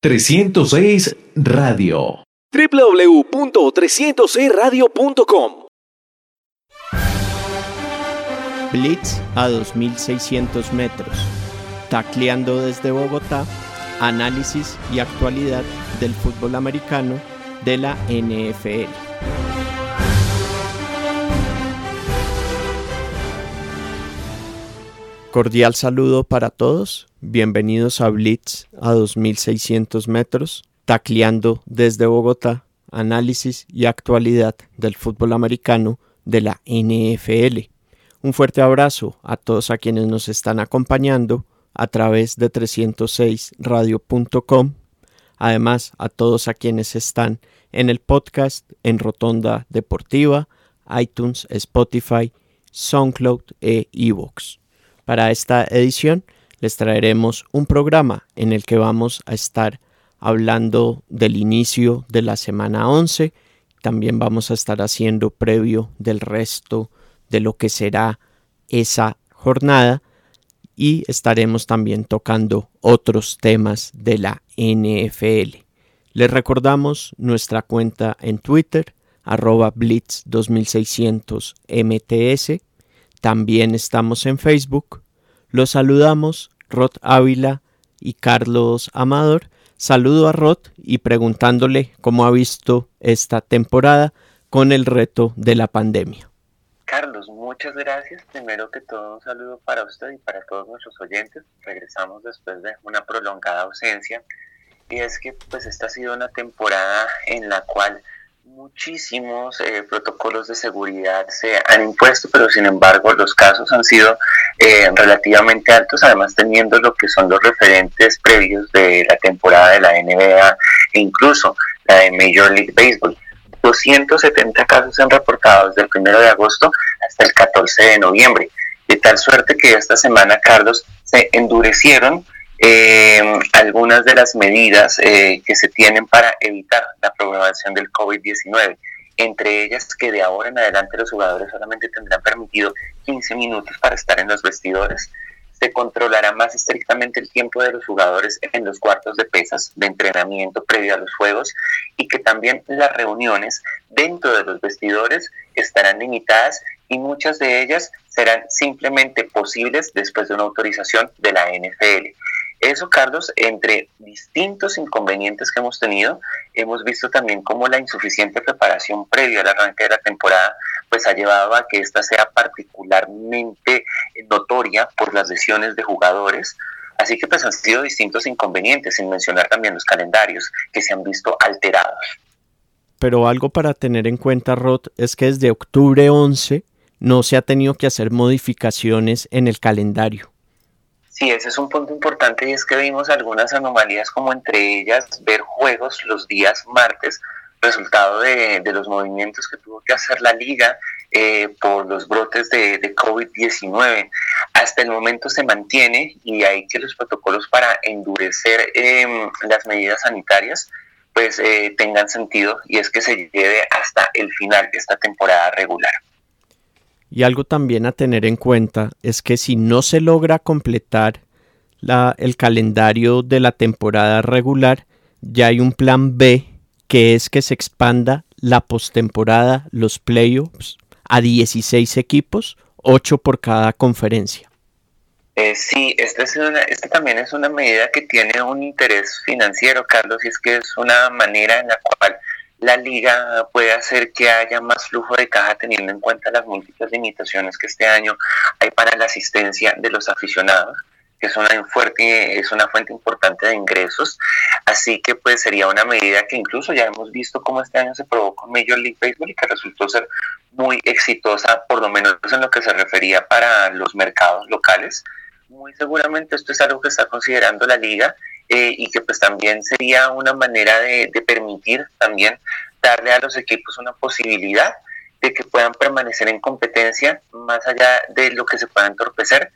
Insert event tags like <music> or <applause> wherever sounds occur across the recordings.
306 Radio. www.306radio.com Blitz a 2600 metros. Tacleando desde Bogotá. Análisis y actualidad del fútbol americano de la NFL. Cordial saludo para todos. Bienvenidos a Blitz a 2600 metros, tacleando desde Bogotá, análisis y actualidad del fútbol americano de la NFL. Un fuerte abrazo a todos a quienes nos están acompañando a través de 306radio.com. Además, a todos a quienes están en el podcast en Rotonda Deportiva, iTunes, Spotify, SoundCloud e iVoox. Para esta edición les traeremos un programa en el que vamos a estar hablando del inicio de la semana 11. También vamos a estar haciendo previo del resto de lo que será esa jornada y estaremos también tocando otros temas de la NFL. Les recordamos nuestra cuenta en Twitter, arroba blitz 2600 mts también estamos en Facebook. Los saludamos, Rod Ávila y Carlos Amador. Saludo a Rod y preguntándole cómo ha visto esta temporada con el reto de la pandemia. Carlos, muchas gracias. Primero que todo, un saludo para usted y para todos nuestros oyentes. Regresamos después de una prolongada ausencia. Y es que pues esta ha sido una temporada en la cual muchísimos eh, protocolos de seguridad se han impuesto, pero sin embargo los casos han sido eh, relativamente altos, además teniendo lo que son los referentes previos de la temporada de la NBA e incluso la de Major League Baseball. 270 casos se han reportado desde el 1 de agosto hasta el 14 de noviembre, de tal suerte que esta semana, Carlos, se endurecieron eh, algunas de las medidas eh, que se tienen para evitar la propagación del COVID-19. Entre ellas que de ahora en adelante los jugadores solamente tendrán permitido 15 minutos para estar en los vestidores. Se controlará más estrictamente el tiempo de los jugadores en los cuartos de pesas de entrenamiento previo a los juegos y que también las reuniones dentro de los vestidores estarán limitadas y muchas de ellas serán simplemente posibles después de una autorización de la NFL. Eso, Carlos, entre distintos inconvenientes que hemos tenido, hemos visto también cómo la insuficiente preparación previa al arranque de la temporada, pues ha llevado a que esta sea particularmente notoria por las lesiones de jugadores. Así que pues han sido distintos inconvenientes, sin mencionar también los calendarios que se han visto alterados. Pero algo para tener en cuenta, Rod, es que desde octubre 11 no se ha tenido que hacer modificaciones en el calendario. Sí, ese es un punto importante y es que vimos algunas anomalías como entre ellas ver juegos los días martes, resultado de, los movimientos que tuvo que hacer la liga eh, por los brotes de, COVID-19. Hasta el momento se mantiene y hay que los protocolos para endurecer em, las medidas sanitarias pues eh, tengan sentido y es que se lleve hasta el final de esta temporada regular. Y algo también a tener en cuenta es que si no se logra completar la, el calendario de la temporada regular, ya hay un plan B que es que se expanda la postemporada, los playoffs, a 16 equipos, 8 por cada conferencia. Eh, sí, esta, es una, esta también es una medida que tiene un interés financiero, Carlos, y es que es una manera en la cual la liga puede hacer que haya más flujo de caja teniendo en cuenta las múltiples limitaciones que este año hay para la asistencia de los aficionados que es una fuerte es una fuente importante de ingresos. Así que pues sería una medida que incluso ya hemos visto cómo este año se probó con Major League Baseball y que resultó ser muy exitosa por lo menos en lo que se refería para los mercados locales. Muy seguramente esto es algo que está considerando la liga eh, y que pues también sería una manera de, permitir también darle a los equipos una posibilidad de que puedan permanecer en competencia más allá de lo que se pueda entorpecer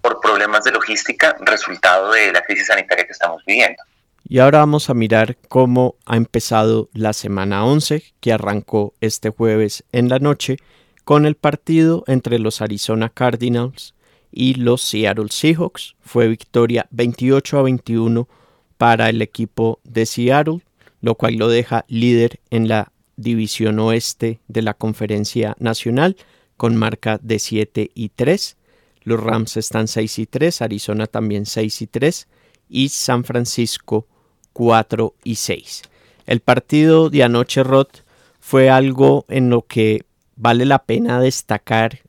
por problemas de logística resultado de la crisis sanitaria que estamos viviendo. Y ahora vamos a mirar cómo ha empezado la semana 11 que arrancó este jueves en la noche con el partido entre los Arizona Cardinals y los Seattle Seahawks. Fue victoria 28 a 21 para el equipo de Seattle, lo cual lo deja líder en la división oeste de la conferencia nacional con marca de 7 y 3. Los Rams están 6 y 3, Arizona también 6 y 3 y San Francisco 4 y 6. El partido de anoche, Rod, fue algo en lo que vale la pena destacar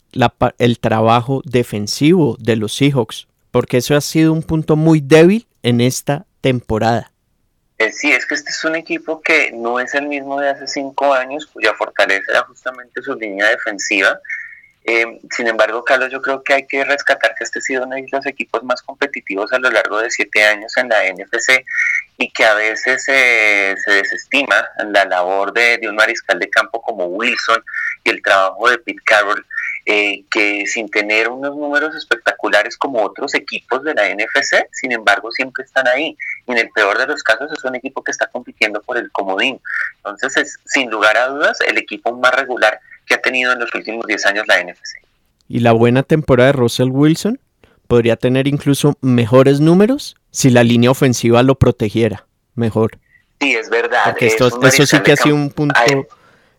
el trabajo defensivo de los Seahawks, porque eso ha sido un punto muy débil en esta temporada. Eh, sí, es que este es un equipo que no es el mismo de hace cinco años, cuya fortaleza era justamente su línea defensiva. Eh, sin embargo, Carlos, yo creo que hay que rescatar que este ha sido uno de los equipos más competitivos a lo largo de siete años en la NFC y que a veces se desestima la labor de, de, un mariscal de campo como Wilson y el trabajo de Pete Carroll, eh, que sin tener unos números espectaculares como otros equipos de la NFC, sin embargo siempre están ahí. Y en el peor de los casos es un equipo que está compitiendo por el comodín. Entonces es sin lugar a dudas el equipo más regular que ha tenido en los últimos 10 años la NFC. ¿Y la buena temporada de Russell Wilson? podría tener incluso mejores números si la línea ofensiva lo protegiera mejor. Sí, es verdad. eso sí que ha sido un punto,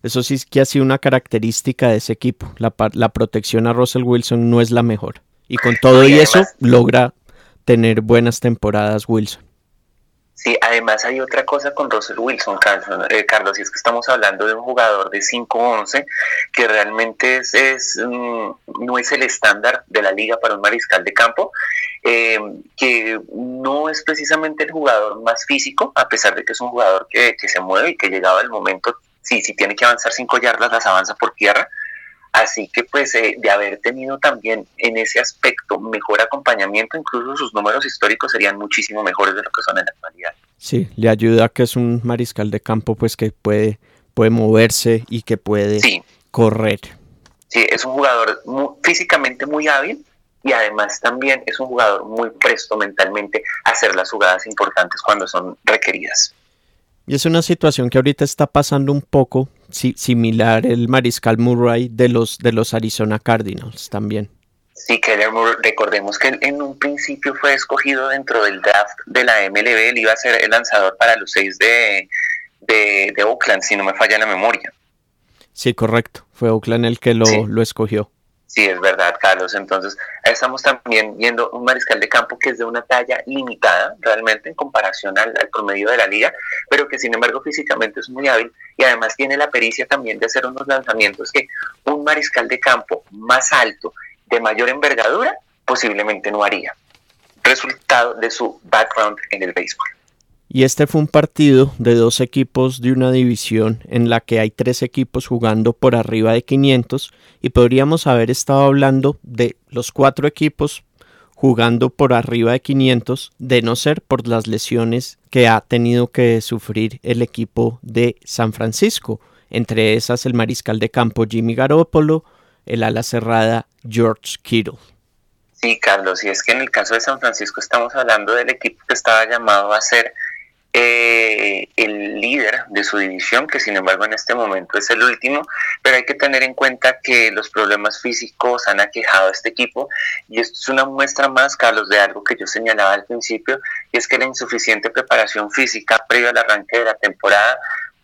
eso sí que ha sido una característica de ese equipo. La, la protección a Russell Wilson no es la mejor. Y con todo y eso logra tener buenas temporadas Wilson. Sí, además hay otra cosa con Russell Wilson, eh, Carlos, y es que estamos hablando de un jugador de 5-11 que realmente es, mm, no es el estándar de la liga para un mariscal de campo, eh, que no es precisamente el jugador más físico, a pesar de que es un jugador que, se mueve y que llegado el momento, sí, si tiene que avanzar 5 yardas, las avanza por tierra, Así que pues eh, de haber tenido también en ese aspecto mejor acompañamiento, incluso sus números históricos serían muchísimo mejores de lo que son en la actualidad. Sí, le ayuda que es un mariscal de campo pues que puede, puede moverse y que puede correr. Sí, es un jugador físicamente muy hábil y además también es un jugador muy presto mentalmente a hacer las jugadas importantes cuando son requeridas. Y es una situación que ahorita está pasando un poco similar el mariscal Murray de los, de los Arizona Cardinals también. Sí, Keller Murray, recordemos que en un principio fue escogido dentro del draft de la MLB, él iba a ser el lanzador para los seis de, de, Oakland, si no me falla la memoria. Sí, correcto, fue Oakland el que lo, lo escogió. Sí, es verdad, Carlos. Entonces, estamos también viendo un mariscal de campo que es de una talla limitada, realmente, en comparación al, promedio de la liga, pero que sin embargo físicamente es muy hábil y además tiene la pericia también de hacer unos lanzamientos que un mariscal de campo más alto, de mayor envergadura, posiblemente no haría. Resultado de su background en el béisbol. Y este fue un partido de dos equipos de una división en la que hay tres equipos jugando por arriba de 500 y podríamos haber estado hablando de los cuatro equipos jugando por arriba de 500 de no ser por las lesiones que ha tenido que sufrir el equipo de San Francisco, entre esas el mariscal de campo Jimmy Garoppolo, el ala cerrada George Kittle. Sí, Carlos, y es que en el caso de San Francisco estamos hablando del equipo que estaba llamado a ser eh, el líder de su división, que sin embargo en este momento es el último, pero hay que tener en cuenta que los problemas físicos han aquejado a este equipo y esto es una muestra más, Carlos, de algo que yo señalaba al principio, y es que la insuficiente preparación física previo al arranque de la temporada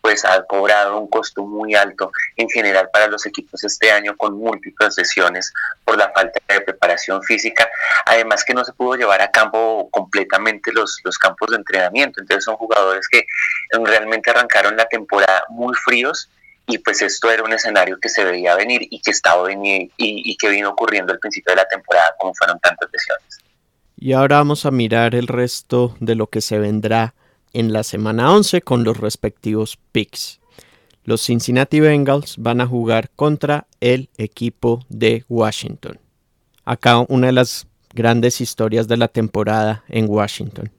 pues ha cobrado un costo muy alto en general para los equipos este año con múltiples lesiones por la falta de preparación física, además que no se pudo llevar a campo completamente los, los campos de entrenamiento, entonces son jugadores que realmente arrancaron la temporada muy fríos y pues esto era un escenario que se veía venir y que estaba venir y, y que vino ocurriendo al principio de la temporada como fueron tantas lesiones. Y ahora vamos a mirar el resto de lo que se vendrá en la semana 11 con los respectivos picks. Los Cincinnati Bengals van a jugar contra el equipo de Washington. Acá una de las grandes historias de la temporada en Washington.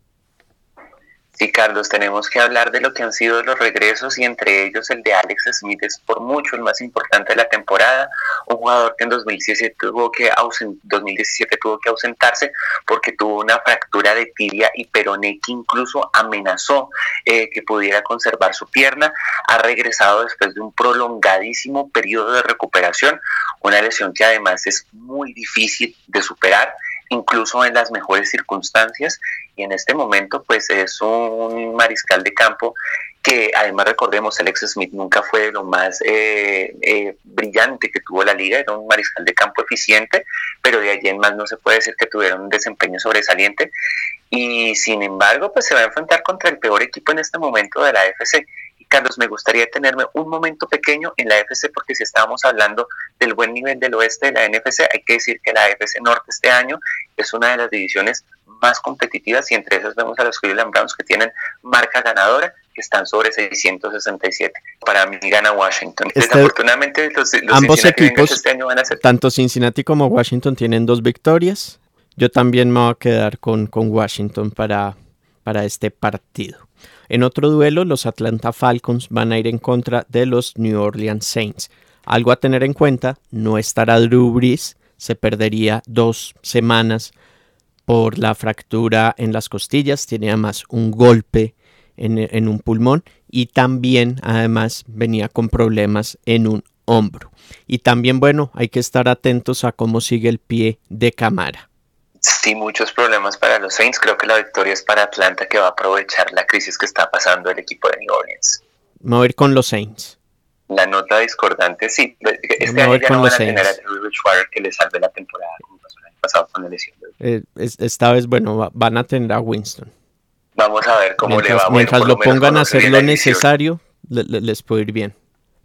Sí, Carlos, tenemos que hablar de lo que han sido los regresos y entre ellos el de Alex Smith. Es por mucho el más importante de la temporada, un jugador que en 2017 tuvo que, 2017 tuvo que ausentarse porque tuvo una fractura de tibia y peroné que incluso amenazó eh, que pudiera conservar su pierna, ha regresado después de un prolongadísimo periodo de recuperación, una lesión que además es muy difícil de superar incluso en las mejores circunstancias. Y en este momento pues es un mariscal de campo que además recordemos Alex Smith nunca fue lo más eh, eh, brillante que tuvo la liga, era un mariscal de campo eficiente, pero de allí en más no se puede decir que tuviera un desempeño sobresaliente. Y sin embargo pues se va a enfrentar contra el peor equipo en este momento de la FC Carlos, me gustaría tenerme un momento pequeño en la FC porque si estábamos hablando del buen nivel del oeste de la NFC, hay que decir que la FC Norte este año es una de las divisiones más competitivas y entre esas vemos a los Cleveland Browns que tienen marca ganadora que están sobre 667. Para mí gana Washington. Este, Desafortunadamente los, ambos equipos, este año van a ser... tanto Cincinnati como Washington tienen dos victorias. Yo también me voy a quedar con, con Washington para, para este partido. En otro duelo, los Atlanta Falcons van a ir en contra de los New Orleans Saints. Algo a tener en cuenta, no estará Drew Brees, se perdería dos semanas por la fractura en las costillas, tiene además un golpe en, en un pulmón y también además venía con problemas en un hombro. Y también, bueno, hay que estar atentos a cómo sigue el pie de Camara. Sí, muchos problemas para los Saints. Creo que la victoria es para Atlanta que va a aprovechar la crisis que está pasando el equipo de New Orleans. Me voy a ir con los Saints. La nota discordante, sí. Este año ya no van a tener a que le salve la temporada como pasó el año pasado con la lesión. Eh, esta vez, bueno, van a tener a Winston. Vamos a ver cómo le va. Mientras lo pongan a hacer lo necesario, les puede ir bien.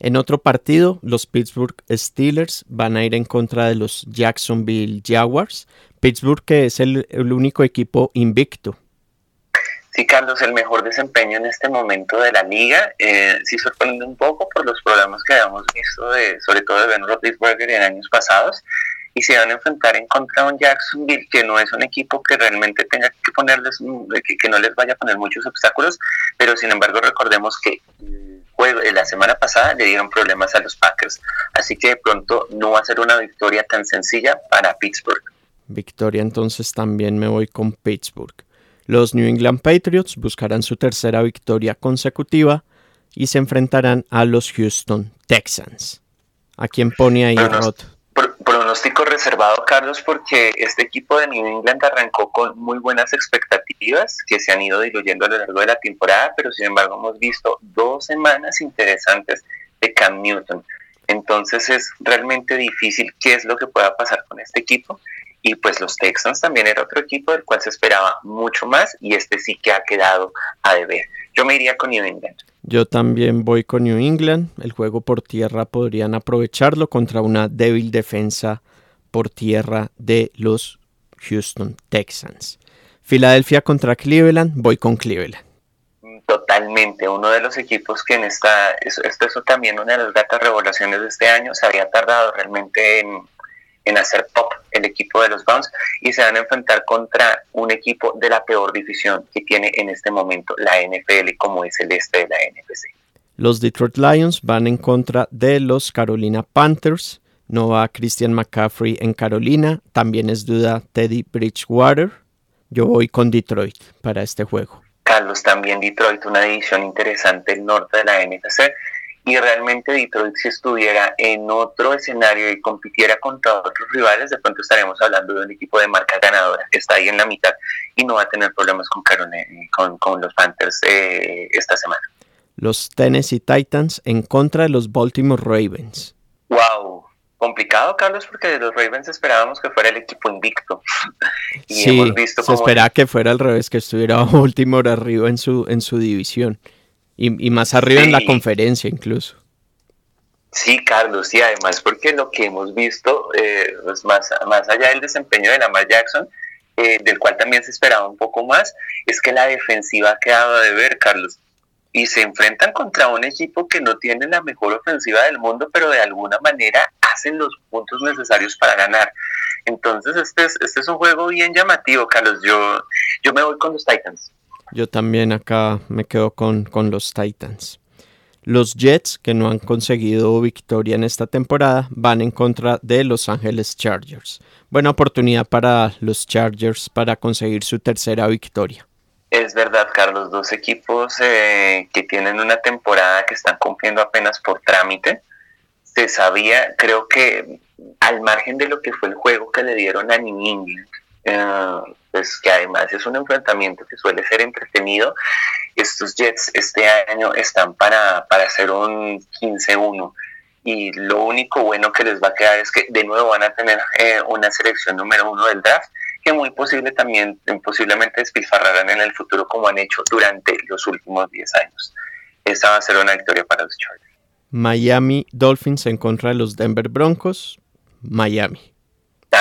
En otro partido, los Pittsburgh Steelers van a ir en contra de los Jacksonville Jaguars. Pittsburgh que es el, único equipo invicto. Sí, Carlos, el mejor desempeño en este momento de la liga. Eh, sí sorprende un poco por los problemas que habíamos visto, de, sobre todo de Ben Roethlisberger en años pasados. Y se van a enfrentar en contra de un Jacksonville que no es un equipo que realmente tenga que ponerles, que, que no les vaya a poner muchos obstáculos, pero sin embargo recordemos que la semana pasada le dieron problemas a los Packers. Así que de pronto no va a ser una victoria tan sencilla para Pittsburgh. Victoria entonces también me voy con Pittsburgh. Los New England Patriots buscarán su tercera victoria consecutiva y se enfrentarán a los Houston Texans. ¿A quién pone ahí, Rod? Pronóstico reservado, Carlos, porque este equipo de New England arrancó con muy buenas expectativas que se han ido diluyendo a lo largo de la temporada, pero sin embargo hemos visto dos semanas interesantes de Cam Newton. Entonces es realmente difícil qué es lo que pueda pasar con este equipo. Y pues los Texans también era otro equipo del cual se esperaba mucho más y este sí que ha quedado a deber. Yo me iría con New England. Yo también voy con New England. El juego por tierra podrían aprovecharlo contra una débil defensa por tierra de los Houston Texans. Filadelfia contra Cleveland, voy con Cleveland. Totalmente, uno de los equipos que en esta, esto es también una de las gatas revelaciones de este año, se había tardado realmente en, en hacer pop el equipo de los Browns y se van a enfrentar contra un equipo de la peor división que tiene en este momento la NFL como es el este de la NFC. Los Detroit Lions van en contra de los Carolina Panthers. No va Christian McCaffrey en Carolina. También es duda Teddy Bridgewater. Yo voy con Detroit para este juego. Carlos, también Detroit, una división interesante el norte de la NFC y realmente Detroit si estuviera en otro escenario y compitiera contra otros rivales, de pronto estaremos hablando de un equipo de marca ganadora que está ahí en la mitad y no va a tener problemas con, con, con los Panthers eh, esta semana. Los Tennessee Titans en contra de los Baltimore Ravens. Wow, complicado, Carlos, porque de los Ravens esperábamos que fuera el equipo invicto. <laughs> y sí, hemos visto se esperaba que fuera al revés, que estuviera <laughs> Baltimore arriba en su, en su división. Y, más arriba en la conferencia incluso. Sí, Carlos, y además porque lo que hemos visto, eh, pues más, más allá del desempeño de Lamar Jackson, eh, del cual también se esperaba un poco más, es que la defensiva ha quedado de ver, Carlos. Y se enfrentan contra un equipo que no tiene la mejor ofensiva del mundo, pero de alguna manera hacen los puntos necesarios para ganar. Entonces, este es, este es un juego bien llamativo, Carlos. Yo, yo me voy con los Titans. Yo también acá me quedo con, con los Titans. Los Jets, que no han conseguido victoria en esta temporada, van en contra de Los Ángeles Chargers. Buena oportunidad para los Chargers para conseguir su tercera victoria. Es verdad, Carlos, dos equipos eh, que tienen una temporada que están cumpliendo apenas por trámite. Se sabía, creo que al margen de lo que fue el juego que le dieron a New England, eh, pues que además es un enfrentamiento que suele ser entretenido. Estos Jets este año están para, para hacer un 15-1 y lo único bueno que les va a quedar es que de nuevo van a tener eh, una selección número uno del draft que muy posible también, posiblemente despilfarrarán en el futuro como han hecho durante los últimos 10 años. Esa va a ser una victoria para los Chargers. Miami Dolphins en contra de los Denver Broncos. Miami.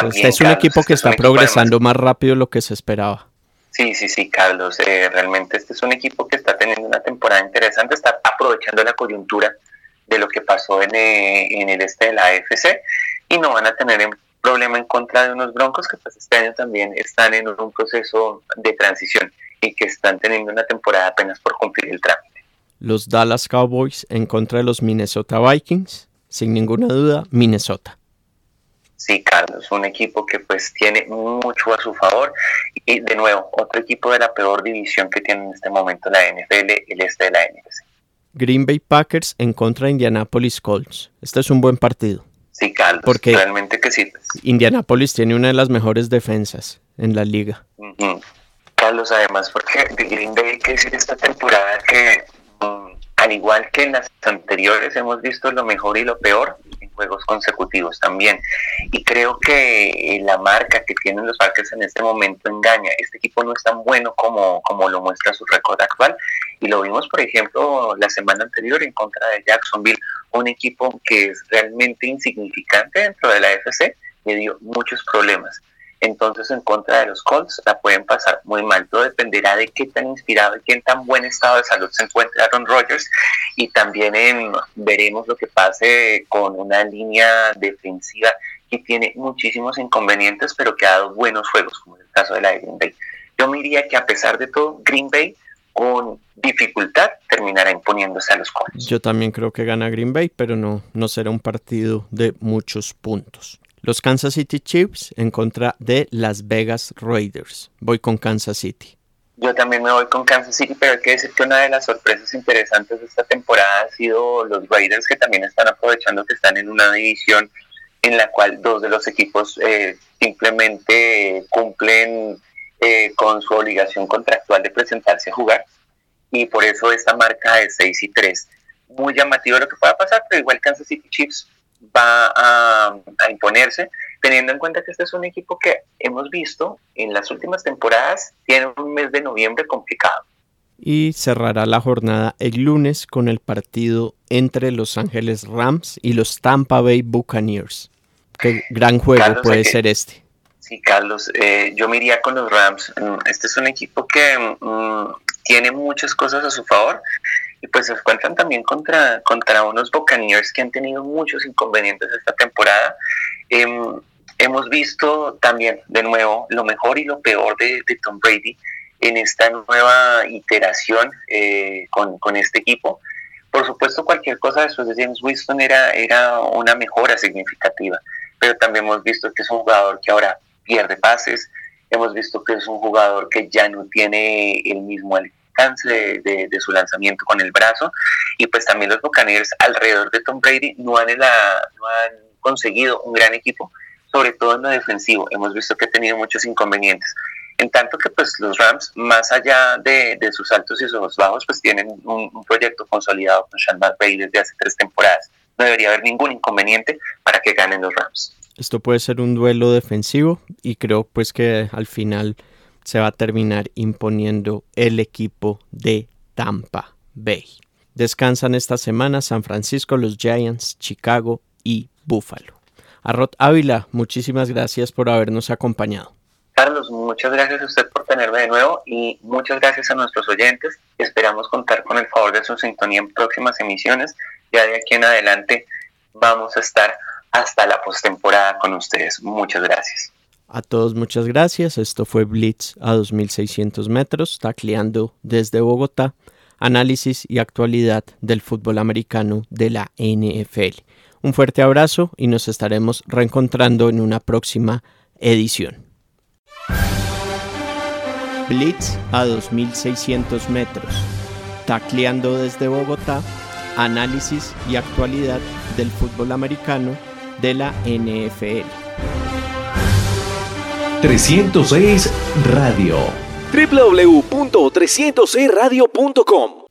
Este es un equipo que este está progresando más rápido de lo que se esperaba. Sí, sí, sí, Carlos. Eh, realmente este es un equipo que está teniendo una temporada interesante, está aprovechando la coyuntura de lo que pasó en, eh, en el este de la AFC y no van a tener problema en contra de unos Broncos que pues este año también están en un proceso de transición y que están teniendo una temporada apenas por cumplir el trámite. Los Dallas Cowboys en contra de los Minnesota Vikings, sin ninguna duda, Minnesota. Sí, Carlos, un equipo que pues tiene mucho a su favor y de nuevo, otro equipo de la peor división que tiene en este momento la NFL, el este de la NFC. Green Bay Packers en contra de Indianapolis Colts. Este es un buen partido. Sí, Carlos, porque realmente que sí. Indianapolis tiene una de las mejores defensas en la liga. Carlos, además, porque de Green Bay que decir esta temporada que, mm, al igual que en las anteriores, hemos visto lo mejor y lo peor juegos consecutivos también. Y creo que la marca que tienen los Packers en este momento engaña. Este equipo no es tan bueno como, como lo muestra su récord actual. Y lo vimos, por ejemplo, la semana anterior en contra de Jacksonville un equipo que es realmente insignificante dentro de la FC le dio muchos problemas. Entonces, en contra de los Colts, la pueden pasar muy mal. Todo dependerá de qué tan inspirado y qué tan buen estado de salud se encuentra Aaron Rodgers. Y también veremos lo que pase con una línea defensiva que tiene muchísimos inconvenientes, pero que ha dado buenos juegos, como en el caso de la de Green Bay. Yo me diría que a pesar de todo, Green Bay con dificultad terminará imponiéndose a los Colts. Yo también creo que gana Green Bay, pero no, no será un partido de muchos puntos. Los Kansas City Chiefs en contra de Las Vegas Raiders. Voy con Kansas City. Yo también me voy con Kansas City, pero hay que decir que una de las sorpresas interesantes de esta temporada ha sido los Raiders que también están aprovechando que están en una división en la cual dos de los equipos eh, simplemente cumplen eh, con su obligación contractual de presentarse a jugar y por eso esta marca de 6 y 3. Muy llamativo lo que pueda pasar, pero igual Kansas City Chiefs va a, imponerse, teniendo en cuenta que este es un equipo que hemos visto en las últimas temporadas, tiene un mes de noviembre complicado. Y cerrará la jornada el lunes con el partido entre Los Ángeles Rams y los Tampa Bay Buccaneers. Qué gran juego puede ser este. Sí, Carlos, eh, yo me iría con los Rams. Mm, este es un equipo que mm, tiene muchas cosas a su favor y pues se encuentran también contra, contra unos Buccaneers que han tenido muchos inconvenientes esta temporada. Em, hemos visto también de nuevo lo mejor y lo peor de, Tom Brady en esta nueva iteración eh, con, con, este equipo. Por supuesto, cualquier cosa después de James Winston era, era una mejora significativa, pero también hemos visto que es un jugador que ahora pierde pases. Hemos visto que es un jugador que ya no tiene el mismo alcance de, su lanzamiento con el brazo. Y pues también los Buccaneers alrededor de Tom Brady no han, no han conseguido un gran equipo, sobre todo en lo defensivo. Hemos visto que ha tenido muchos inconvenientes. En tanto que pues los Rams, más allá de, sus altos y sus bajos, pues tienen un, proyecto consolidado con Sean McVay desde hace tres temporadas. No debería haber ningún inconveniente para que ganen los Rams. Esto puede ser un duelo defensivo y creo pues que al final se va a terminar imponiendo el equipo de Tampa Bay. Descansan esta semana San Francisco, los Giants, Chicago y Buffalo. Arrot Ávila, muchísimas gracias por habernos acompañado. Carlos, muchas gracias a usted por tenerme de nuevo y muchas gracias a nuestros oyentes. Esperamos contar con el favor de su sintonía en próximas emisiones. Ya de aquí en adelante vamos a estar hasta la postemporada con ustedes. Muchas gracias. A todos muchas gracias. Esto fue Blitz a 2600 metros, tacleando desde Bogotá, análisis y actualidad del fútbol americano de la NFL. Un fuerte abrazo y nos estaremos reencontrando en una próxima edición. Blitz a 2600 metros, tacleando desde Bogotá, análisis y actualidad del fútbol americano de la NFL. 306 Radio. www.306radio.com